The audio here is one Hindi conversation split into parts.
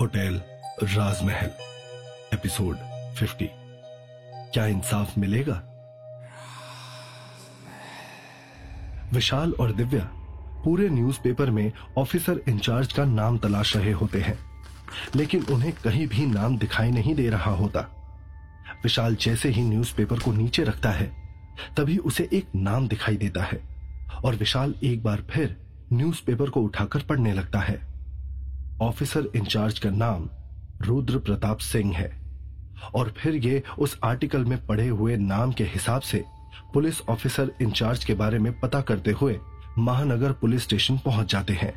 होटल राजमहल, एपिसोड 50 क्या इंसाफ मिलेगा? विशाल और दिव्या पूरे न्यूज़पेपर में ऑफिसर इंचार्ज का नाम तलाश रहे होते हैं, लेकिन उन्हें कहीं भी नाम दिखाई नहीं दे रहा होता। विशाल जैसे ही न्यूज़पेपर को नीचे रखता है, तभी उसे एक नाम दिखाई देता है, और विशाल एक बार फिर न्यूज़पेपर को उठाकर पढ़ने लगता है। ऑफिसर इंचार्ज का नाम रुद्र प्रताप सिंह है। और फिर ये उस आर्टिकल में पढ़े हुए नाम के हिसाब से पुलिस ऑफिसर इंचार्ज के बारे में पता करते हुए महानगर पुलिस स्टेशन पहुँच जाते हैं।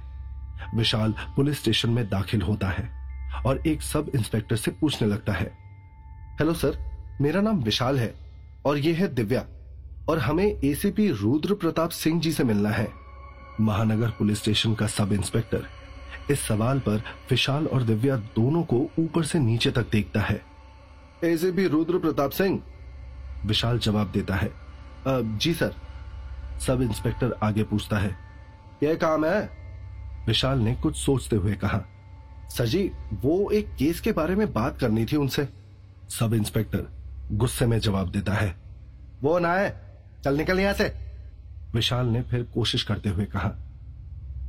विशाल पुलिस स्टेशन में दाखिल होता है और एक सब इंस्पेक्टर से पूछने लगता है, हेलो सर, मेरा नाम विशाल है और ये है दिव्या और हमें एसीपी रुद्र प्रताप सिंह जी से मिलना है। महानगर पुलिस स्टेशन का सब इंस्पेक्टर इस सवाल पर विशाल और दिव्या दोनों को ऊपर से नीचे तक देखता है। एसीपी रुद्र प्रताप सिंह। विशाल जवाब देता है जी सर। सब इंस्पेक्टर आगे पूछता है यह काम है? विशाल ने कुछ सोचते हुए कहा सर जी वो एक केस के बारे में बात करनी थी उनसे। सब इंस्पेक्टर गुस्से में जवाब देता है वो ना है चल निकल यहाँ से। विशाल ने फिर कोशिश करते हुए कहा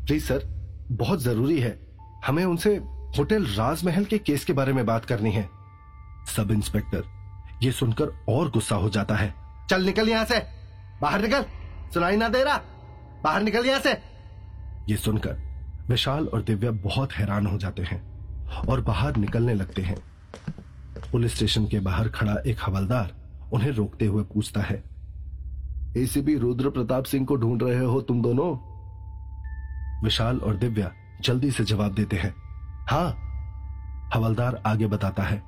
प्लीज़ सर, बहुत ज़रूरी है। हमें उनसे होटल राजमहल के केस के बारे में बात करनी है। सब इंस्पेक्टर, ये सुनकर और गुस्सा हो जाता है। चल निकल यहाँ से। बाहर निकल। सुनाई ना दे रहा। बाहर निकल यहाँ से। ये सुनकर विशाल और दिव्या बहुत हैरान हो जाते हैं और बाहर निकलने लगते हैं। पुलिस स्टेशन के बाहर खड़ा एक हवलदार उन्हें रोकते हुए पूछता है एसीपी रुद्र प्रताप सिंह को ढूंढ रहे हो तुम दोनों? विशाल और दिव्या जल्दी से जवाब देते हैं। हाँ हवलदार आगे बताता है।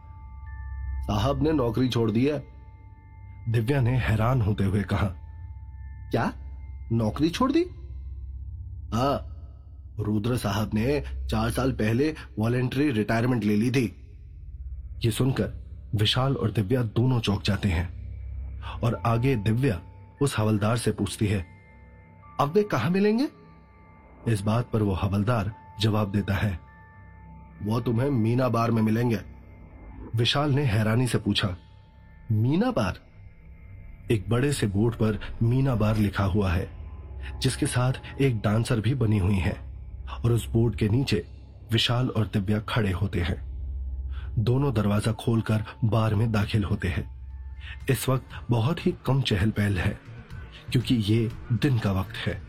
साहब ने नौकरी छोड़ दी है। दिव्या ने हैरान होते हुए कहा, क्या? नौकरी छोड़ दी? हाँ रुद्र साहब ने चार साल पहले वॉलेंट्री रिटायरमेंट ले ली थी। ये सुनकर विशाल और दिव्या दोनों चौक जाते हैं और आगे दिव्या उस हवलदार से पूछती है अब वे कहा मिलेंगे? इस बात पर वो हवलदार जवाब देता है, वो तुम्हें मीना बार में मिलेंगे। विशाल ने हैरानी से पूछा, मीना बार? एक बड़े से बोर्ड पर मीना बार लिखा हुआ है, जिसके साथ एक डांसर भी बनी हुई है, और उस बोर्ड के नीचे विशाल और दिव्या खड़े होते हैं। दोनों दरवाज़ा खोलकर बार में दाखिल होते हैं। इस वक्त बहुत ही कम चहल पहल है, क्योंकि ये दिन का वक्त है।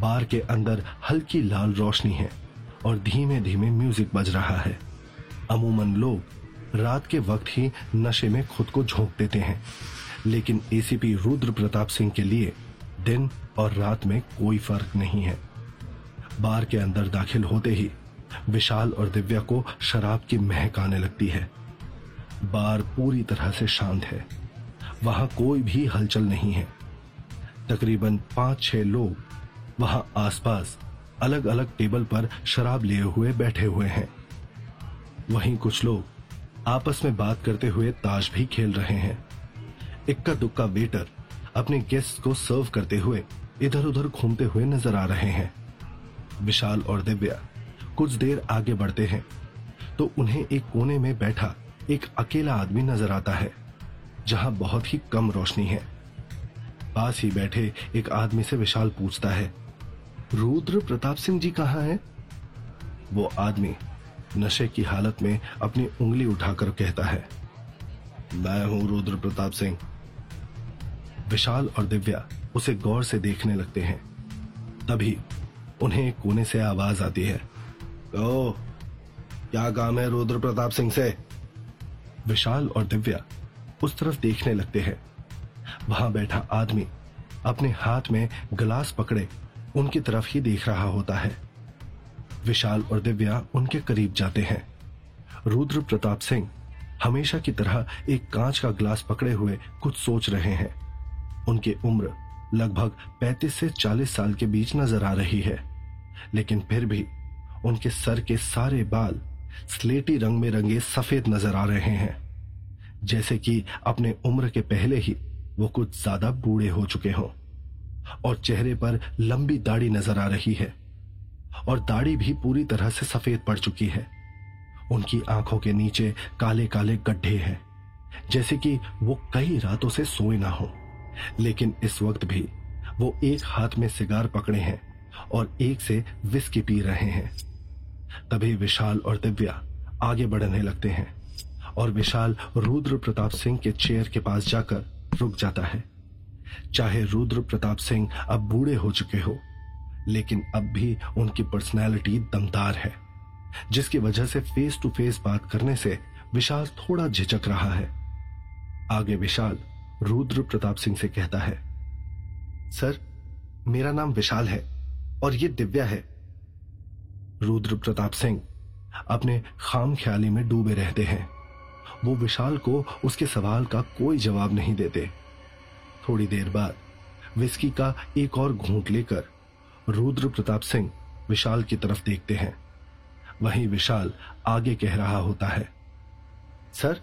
बार के अंदर हल्की लाल रोशनी है और धीमे धीमे म्यूज़िक बज रहा है। अमूमन लोग रात के वक्त ही नशे में खुद को झोंक देते हैं, लेकिन एसीपी रुद्र प्रताप सिंह के लिए दिन और रात में कोई फ़र्क नहीं है। बार के अंदर दाखिल होते ही विशाल और दिव्या को शराब की महक आने लगती है। बार पूरी तरह से शांत है। वहाँ कोई भी हलचल नहीं है। तकरीबन पाँच छह लोग वहाँ आसपास अलग अलग टेबल पर शराब लिए हुए बैठे हुए हैं। वहीं कुछ लोग आपस में बात करते हुए ताश भी खेल रहे हैं। इक्का दुक्का वेटर अपने गेस्ट को सर्व करते हुए इधर उधर घूमते हुए नज़र आ रहे हैं। विशाल और दिव्या कुछ देर आगे बढ़ते हैं तो उन्हें एक कोने में बैठा एक अकेला आदमी नज़र आता है जहाँ बहुत ही कम रोशनी है। पास ही बैठे एक आदमी से विशाल पूछता है रुद्र प्रताप सिंह जी कहाँ हैं? वो आदमी नशे की हालत में अपनी उंगली उठाकर कहता है मैं हूँ रुद्र प्रताप सिंह। विशाल और दिव्या उसे गौर से देखने लगते हैं। तभी उन्हें कोने से आवाज़ आती है ओ, क्या काम है रुद्र प्रताप सिंह से? विशाल और दिव्या उस तरफ़ देखने लगते हैं। वहाँ बैठा आदमी अपने हाथ में गिलास पकड़े उनकी तरफ़ ही देख रहा होता है। विशाल और दिव्या उनके करीब जाते हैं। रुद्र प्रताप सिंह हमेशा की तरह एक कांच का ग्लास पकड़े हुए कुछ सोच रहे हैं। उनकी उम्र लगभग 35 से 40 साल के बीच नज़र आ रही है, लेकिन फिर भी उनके सर के सारे बाल स्लेटी रंग में रंगे सफ़ेद नज़र आ रहे हैं। जैसे कि अपने उम्र के पहले ही वो कुछ ज़्यादा बूढ़े हो चुके हों। और चेहरे पर लंबी दाढ़ी नज़र आ रही है। और दाढ़ी भी पूरी तरह से सफ़ेद पड़ चुकी है। उनकी आँखों के नीचे काले काले गड्ढे हैं, जैसे कि वो कई रातों से सोए ना हो। लेकिन इस वक्त भी वो एक हाथ में सिगार पकड़े हैं और एक से विस्की पी रहे हैं। तभी विशाल और दिव्या आगे बढ़ने लगते हैं और विशाल रुद्र प्रताप सिंह के चेयर के पास जाकर रुक जाता है। चाहे रुद्र प्रताप सिंह अब बूढ़े हो चुके हो, लेकिन अब भी उनकी पर्सनैलिटी दमदार है, जिसकी वजह से फेस टू फेस बात करने से विशाल थोड़ा झिझक रहा है। आगे विशाल रुद्र प्रताप सिंह से कहता है, सर, मेरा नाम विशाल है और ये दिव्या है। रुद्र प्रताप सिंह अपने खाम ख्याली में डूबे रहते हैं। वो विशाल को उसके सवाल का कोई जवाब नहीं देते। थोड़ी देर बाद विस्की का एक और घूंट लेकर रुद्र प्रताप सिंह विशाल की तरफ़ देखते हैं। वहीं विशाल आगे कह रहा होता है, सर,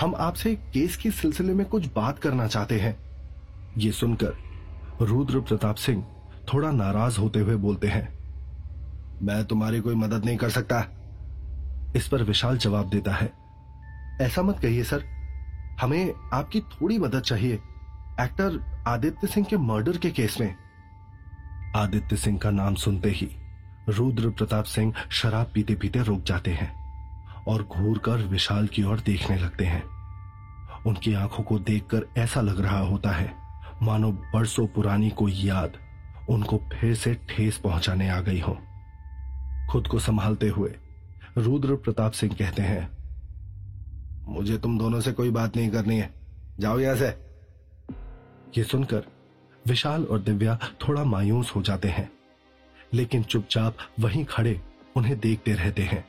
हम आपसे केस के सिलसिले में कुछ बात करना चाहते हैं। ये सुनकर रुद्र प्रताप सिंह थोड़ा नाराज़ होते हुए बोलते हैं मैं तुम्हारी कोई मदद नहीं कर सकता। इस पर विशाल जवाब देता है, ऐसा मत कहिए सर, हमें आपकी थोड़ी मदद चाहिए, एक्टर आदित्य सिंह के मर्डर के केस में। आदित्य सिंह का नाम सुनते ही रुद्र प्रताप सिंह शराब पीते पीते रुक जाते हैं और घूर कर विशाल की ओर देखने लगते हैं। उनकी आँखों को देखकर ऐसा लग रहा होता है, मानो बरसों पुरानी कोई याद उनको फिर से ठेस पहुँचाने आ गई हो। खुद को संभालते हुए रुद्र प्रताप सिंह कहते हैं, मुझे तुम दोनों से कोई बात नहीं करनी है। जाओ यहाँ से। ये सुनकर विशाल और दिव्या थोड़ा मायूस हो जाते हैं, लेकिन चुपचाप वहीं खड़े उन्हें देखते रहते हैं।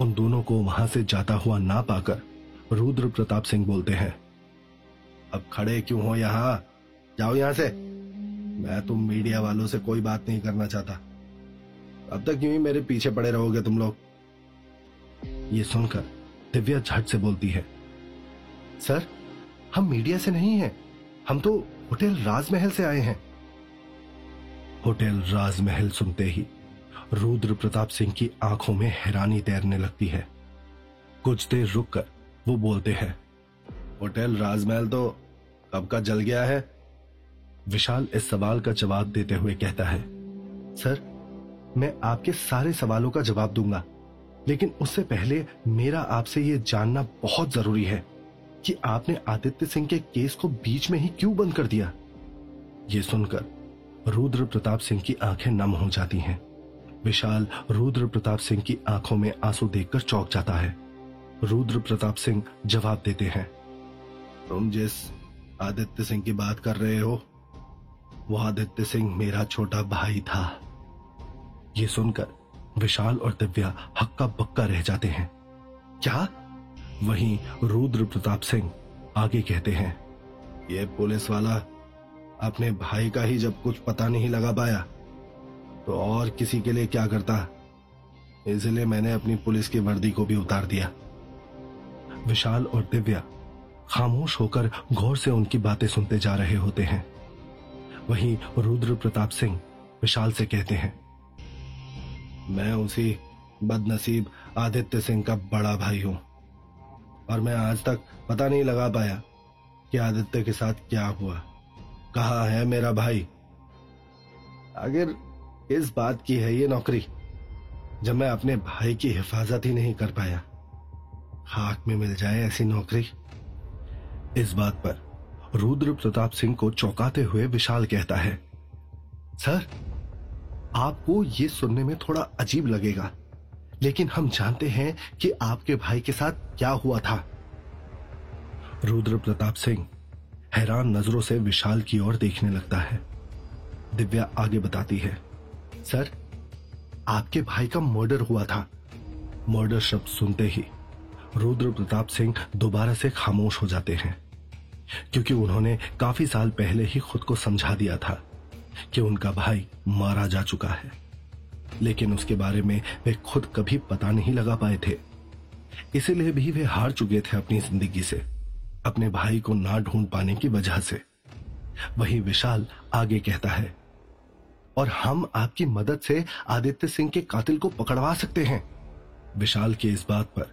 उन दोनों को वहाँ से जाता हुआ ना पाकर रुद्र प्रताप सिंह बोलते हैं, अब खड़े क्यों हो यहाँ? जाओ यहाँ से। मैं तुम मीडिया वालों से कोई बात नहीं करना चाहता। अब तक यूँ ही मेरे पीछे पड़े रहोगे तुम लोग। ये सुनकर दिव्या झट से बोलती है, सर, हम मीडिया से नहीं हैं। हम तो होटल राजमहल से आए हैं। होटल राजमहल सुनते ही रुद्र प्रताप सिंह की आँखों में हैरानी तैरने लगती है। कुछ देर रुककर वो बोलते हैं, होटल राजमहल तो कब का जल गया है। विशाल इस सवाल का जवाब देते हुए कहता है, सर मैं आपके सारे सवालों का जवाब दूँगा। लेकिन उससे पहले मेरा आपसे ये जानना बहुत ज़रूरी है कि आपने आदित्य सिंह के केस को बीच में ही क्यों बंद कर दिया? ये सुनकर रुद्र प्रताप सिंह की आँखें नम हो जाती हैं। विशाल रुद्र प्रताप सिंह की आँखों में आँसू देखकर चौक जाता है। रुद्र प्रताप सिंह जवाब देते हैं, तुम जिस आदित्य सिंह की बात कर रहे हो, वो आदित्य सिंह मेरा छोटा भाई था। ये सुनकर विशाल और दिव्या हक्का बक्का रह जाते हैं। क्या? वहीं रुद्र प्रताप सिंह आगे कहते हैं, ये पुलिस वाला अपने भाई का ही जब कुछ पता नहीं लगा पाया तो और किसी के लिए क्या करता? इसलिए मैंने अपनी पुलिस की वर्दी को भी उतार दिया। विशाल और दिव्या खामोश होकर गौर से उनकी बातें सुनते जा रहे होते हैं। वहीं रुद्र प्रताप सिंह विशाल से कहते हैं मैं उसी बदनसीब आदित्य सिंह का बड़ा भाई हूँ। और मैं आज तक पता नहीं लगा पाया कि आदित्य के साथ क्या हुआ। कहा है मेरा भाई? अगर इस बात की है ये नौकरी, जब मैं अपने भाई की हिफाजत ही नहीं कर पाया। खाक में मिल जाए ऐसी नौकरी। इस बात पर रुद्र प्रताप सिंह को चौंकाते हुए विशाल कहता है, सर आपको ये सुनने में थोड़ा अजीब लगेगा। लेकिन हम जानते हैं कि आपके भाई के साथ क्या हुआ था। रुद्र प्रताप सिंह हैरान नज़रों से विशाल की ओर देखने लगता है। दिव्या आगे बताती है, सर, आपके भाई का मर्डर हुआ था। मर्डर शब्द सुनते ही रुद्र प्रताप सिंह दोबारा से खामोश हो जाते हैं, क्योंकि उन्होंने काफ़ी साल पहले ही खुद को समझा दिया था। कि उनका भाई मारा जा चुका है। लेकिन उसके बारे में वे खुद कभी पता नहीं लगा पाए थे। इसीलिए भी वे हार चुके थे अपनी ज़िंदगी से, अपने भाई को ना ढूंढ पाने की वजह से। वही विशाल आगे कहता है, और हम आपकी मदद से आदित्य सिंह के कातिल को पकड़वा सकते हैं। विशाल के इस बात पर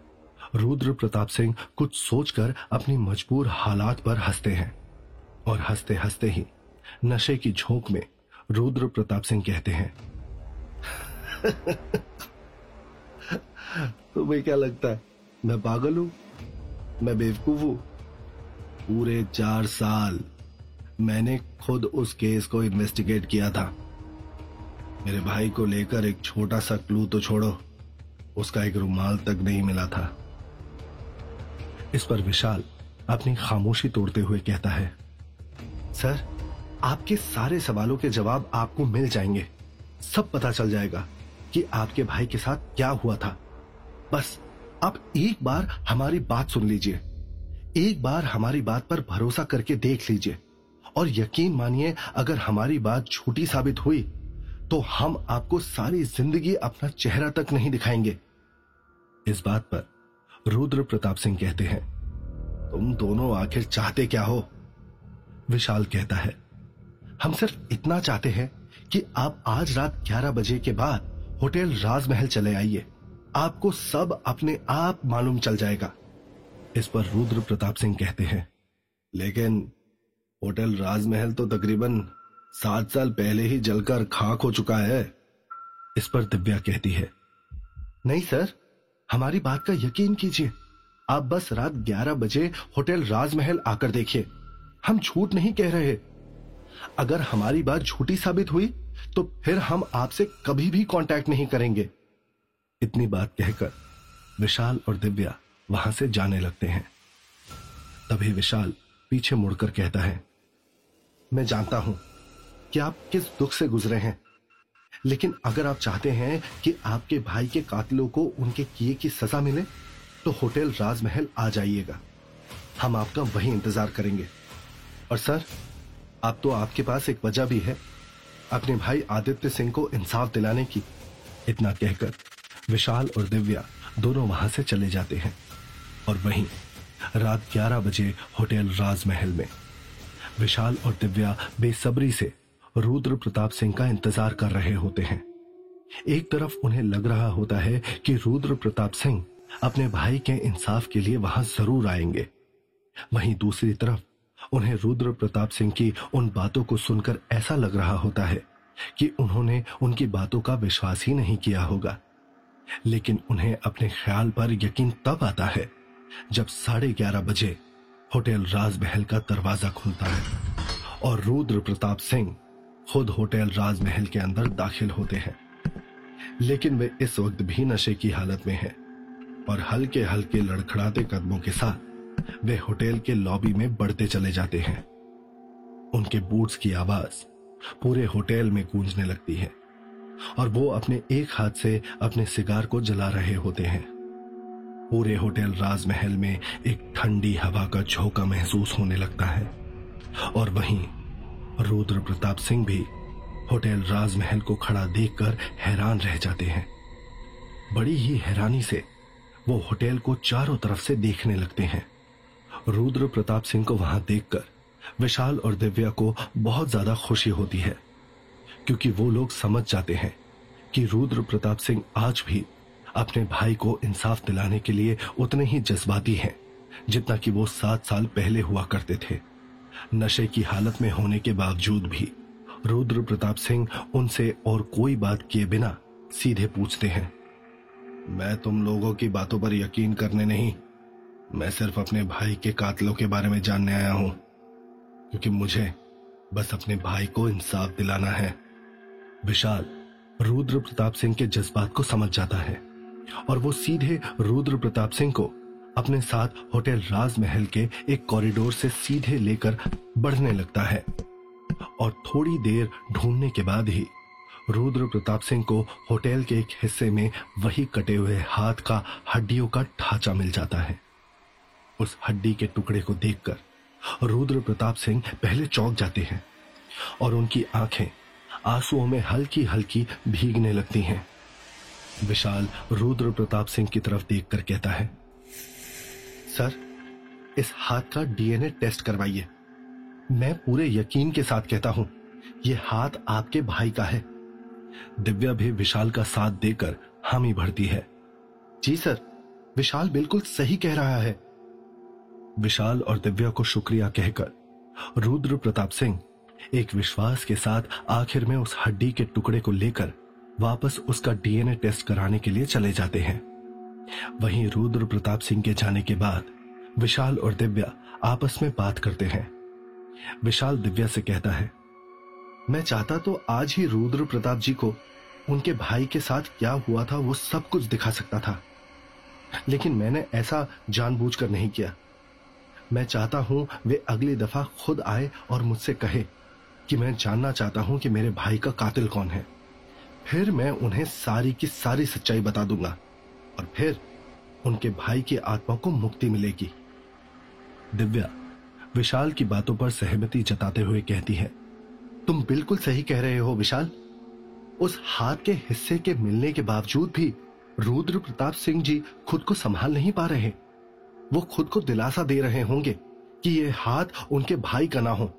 रुद्र प्रताप सिंह कुछ सोचकर अपनी मजबूर हालात पर हँसते हैं और हँसते हँसते ही नशे की झोंक में रुद्र प्रताप सिंह कहते हैं। तुम्हें क्या लगता है? मैं पागल हूँ? मैं बेवकूफ़ हूँ? पूरे चार साल मैंने खुद उस केस को इन्वेस्टिगेट किया था। मेरे भाई को लेकर एक छोटा सा क्लू तो छोड़ो। उसका एक रुमाल तक नहीं मिला था। इस पर विशाल अपनी खामोशी तोड़ते हुए कहता है, सर आपके सारे सवालों के जवाब आपको मिल जाएँगे। सब पता चल जाएगा कि आपके भाई के साथ क्या हुआ था। बस, आप एक बार हमारी बात सुन लीजिए। एक बार हमारी बात पर भरोसा करके देख लीजिए। और यकीन मानिए, अगर हमारी बात झूठी साबित हुई तो हम आपको सारी ज़िंदगी अपना चेहरा तक नहीं दिखाएँगे। इस बात पर रुद्र प्रताप सिंह कहते हैं, तुम दोनों आखिर चाहते क्या हो? विशाल कहता है हम सिर्फ़ इतना चाहते हैं कि आप आज रात 11 बजे के बाद होटल राजमहल चले आइए। आपको सब अपने आप मालूम चल जाएगा। इस पर रुद्र प्रताप सिंह कहते हैं। लेकिन होटल राजमहल तो तकरीबन सात साल पहले ही जलकर खाक हो चुका है। इस पर दिव्या कहती है। नहीं सर, हमारी बात का यकीन कीजिए। आप बस रात 11 बजे होटल राजमहल आकर देखिए। हम झूठ नहीं कह रहे। अगर हमारी बात झूठी साबित हुई तो फिर हम आपसे कभी भी कांटेक्ट नहीं करेंगे। इतनी बात कहकर विशाल और दिव्या वहाँ से जाने लगते हैं। तभी विशाल पीछे मुड़कर कहता है, मैं जानता हूँ कि आप किस दुख से गुजरे हैं, लेकिन अगर आप चाहते हैं कि आपके भाई के कातिलों को उनके किए की सजा मिले तो होटल राजमहल आ जाइएगा। हम आपका वही इंतज़ार करेंगे। और सर अब तो आपके पास एक वजह भी है। अपने भाई आदित्य सिंह को इंसाफ दिलाने की। इतना कहकर विशाल और दिव्या दोनों वहाँ से चले जाते हैं। और वहीं रात 11 बजे होटल राजमहल में विशाल और दिव्या बेसब्री से रुद्र प्रताप सिंह का इंतज़ार कर रहे होते हैं। एक तरफ़ उन्हें लग रहा होता है कि रुद्र प्रताप सिंह अपने भाई के इंसाफ के लिए वहाँ ज़रूर आएँगे। वहीं दूसरी तरफ़ उन्हें रुद्र प्रताप सिंह की उन बातों को सुनकर ऐसा लग रहा होता है कि उन्होंने उनकी बातों का विश्वास ही नहीं किया होगा। लेकिन उन्हें अपने ख्याल पर यकीन तब आता है जब साढ़े ग्यारह बजे होटल राजमहल का दरवाज़ा खुलता है और रुद्र प्रताप सिंह खुद होटल राजमहल के अंदर दाखिल होते हैं। लेकिन वे इस वक्त भी नशे की हालत में हैं और हल्के हल्के लड़खड़ाते कदमों के साथ वे होटल के लॉबी में बढ़ते चले जाते हैं। उनके बूट्स की आवाज़ पूरे होटल में गूंजने लगती है और वो अपने एक हाथ से अपने सिगार को जला रहे होते हैं। पूरे होटल राजमहल में एक ठंडी हवा का झोंका महसूस होने लगता है और वहीं रुद्र प्रताप सिंह भी होटल राजमहल को खड़ा देखकर हैरान रह जाते हैं। बड़ी ही हैरानी से वो होटल को चारों तरफ़ से देखने लगते हैं। रुद्र प्रताप सिंह को वहाँ देखकर विशाल और दिव्या को बहुत ज़्यादा खुशी होती है, क्योंकि वो लोग समझ जाते हैं कि रुद्र प्रताप सिंह आज भी अपने भाई को इंसाफ दिलाने के लिए उतने ही जज्बाती हैं, जितना कि वो सात साल पहले हुआ करते थे। नशे की हालत में होने के बावजूद भी रुद्र प्रताप सिंह उनसे और कोई बात किए बिना सीधे पूछते हैं, मैं तुम लोगों की बातों पर यकीन करने नहीं मैं सिर्फ़ अपने भाई के कातलों के बारे में जानने आया हूँ, क्योंकि मुझे बस अपने भाई को इंसाफ दिलाना है। विशाल रुद्र प्रताप सिंह के जज्बात को समझ जाता है, और वो सीधे रुद्र प्रताप सिंह को अपने साथ होटल राजमहल के एक कॉरिडोर से सीधे लेकर बढ़ने लगता है, और थोड़ी देर ढूँढने के बाद ही रुद्र प्रताप सिंह को होटल के एक हिस्से में वही कटे हुए हाथ का हड्डियों का ढांचा मिल जाता है। उस हड्डी के टुकड़े को देखकर रुद्र प्रताप सिंह पहले चौंक जाते हैं और उनकी आँखें आंसुओं में हल्की हल्की भीगने लगती हैं। विशाल रुद्र प्रताप सिंह की तरफ़ देखकर कहता है, सर, इस हाथ का डीएनए टेस्ट करवाइए। मैं पूरे यकीन के साथ कहता हूँ यह हाथ आपके भाई का है। दिव्या भी विशाल का साथ देकर हामी भरती है। जी सर, विशाल बिल्कुल सही कह रहा है। विशाल और दिव्या को शुक्रिया कहकर रुद्र प्रताप सिंह एक विश्वास के साथ आखिर में उस हड्डी के टुकड़े को लेकर वापस उसका डीएनए टेस्ट कराने के लिए चले जाते हैं। वहीं रुद्र प्रताप सिंह के जाने के बाद विशाल और दिव्या आपस में बात करते हैं। विशाल दिव्या से कहता है, मैं चाहता तो आज ही रुद्र प्रताप जी को उनके भाई के साथ क्या हुआ था वो सब कुछ दिखा सकता था। लेकिन मैंने ऐसा जानबूझकर नहीं किया। मैं चाहता हूँ वे अगली दफ़ा खुद आए और मुझसे कहे कि मैं जानना चाहता हूँ कि मेरे भाई का कातिल कौन है। फिर मैं उन्हें सारी की सारी सच्चाई बता दूँगा और फिर उनके भाई की आत्मा को मुक्ति मिलेगी। दिव्या, विशाल की बातों पर सहमति जताते हुए कहती है, तुम बिल्कुल सही कह रहे हो विशाल। उस हाथ के हिस्से के मिलने के बावजूद भी रुद्र प्रताप सिंह जी खुद को संभाल नहीं पा रहे। वो खुद को दिलासा दे रहे होंगे कि ये हाथ उनके भाई का ना हो।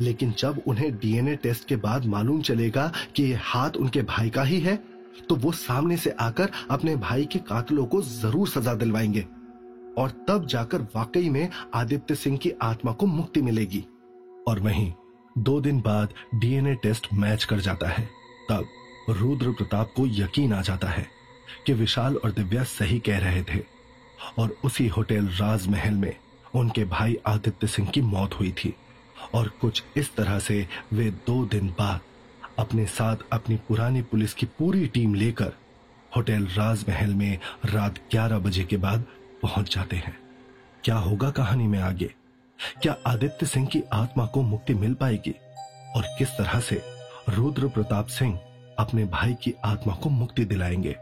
लेकिन जब उन्हें डीएनए टेस्ट के बाद मालूम चलेगा कि ये हाथ उनके भाई का ही है तो वो सामने से आकर अपने भाई के कातलों को ज़रूर सजा दिलवाएँगे और तब जाकर वाकई में आदित्य सिंह की आत्मा को मुक्ति मिलेगी। और वहीं दो दिन बाद डीएनए टेस्ट मैच कर जाता है, तब रुद्र प्रताप को यकीन आ जाता है कि विशाल और दिव्या सही कह रहे थे। और उसी होटल राजमहल में उनके भाई आदित्य सिंह की मौत हुई थी। और कुछ इस तरह से वे दो दिन बाद अपने साथ अपनी पुरानी पुलिस की पूरी टीम लेकर होटल राजमहल में रात 11 बजे के बाद पहुँच जाते हैं। क्या होगा कहानी में आगे? क्या आदित्य सिंह की आत्मा को मुक्ति मिल पाएगी? और किस तरह से रुद्र प्रताप सिंह अपने भाई की आत्मा को मुक्ति दिलाएँगे?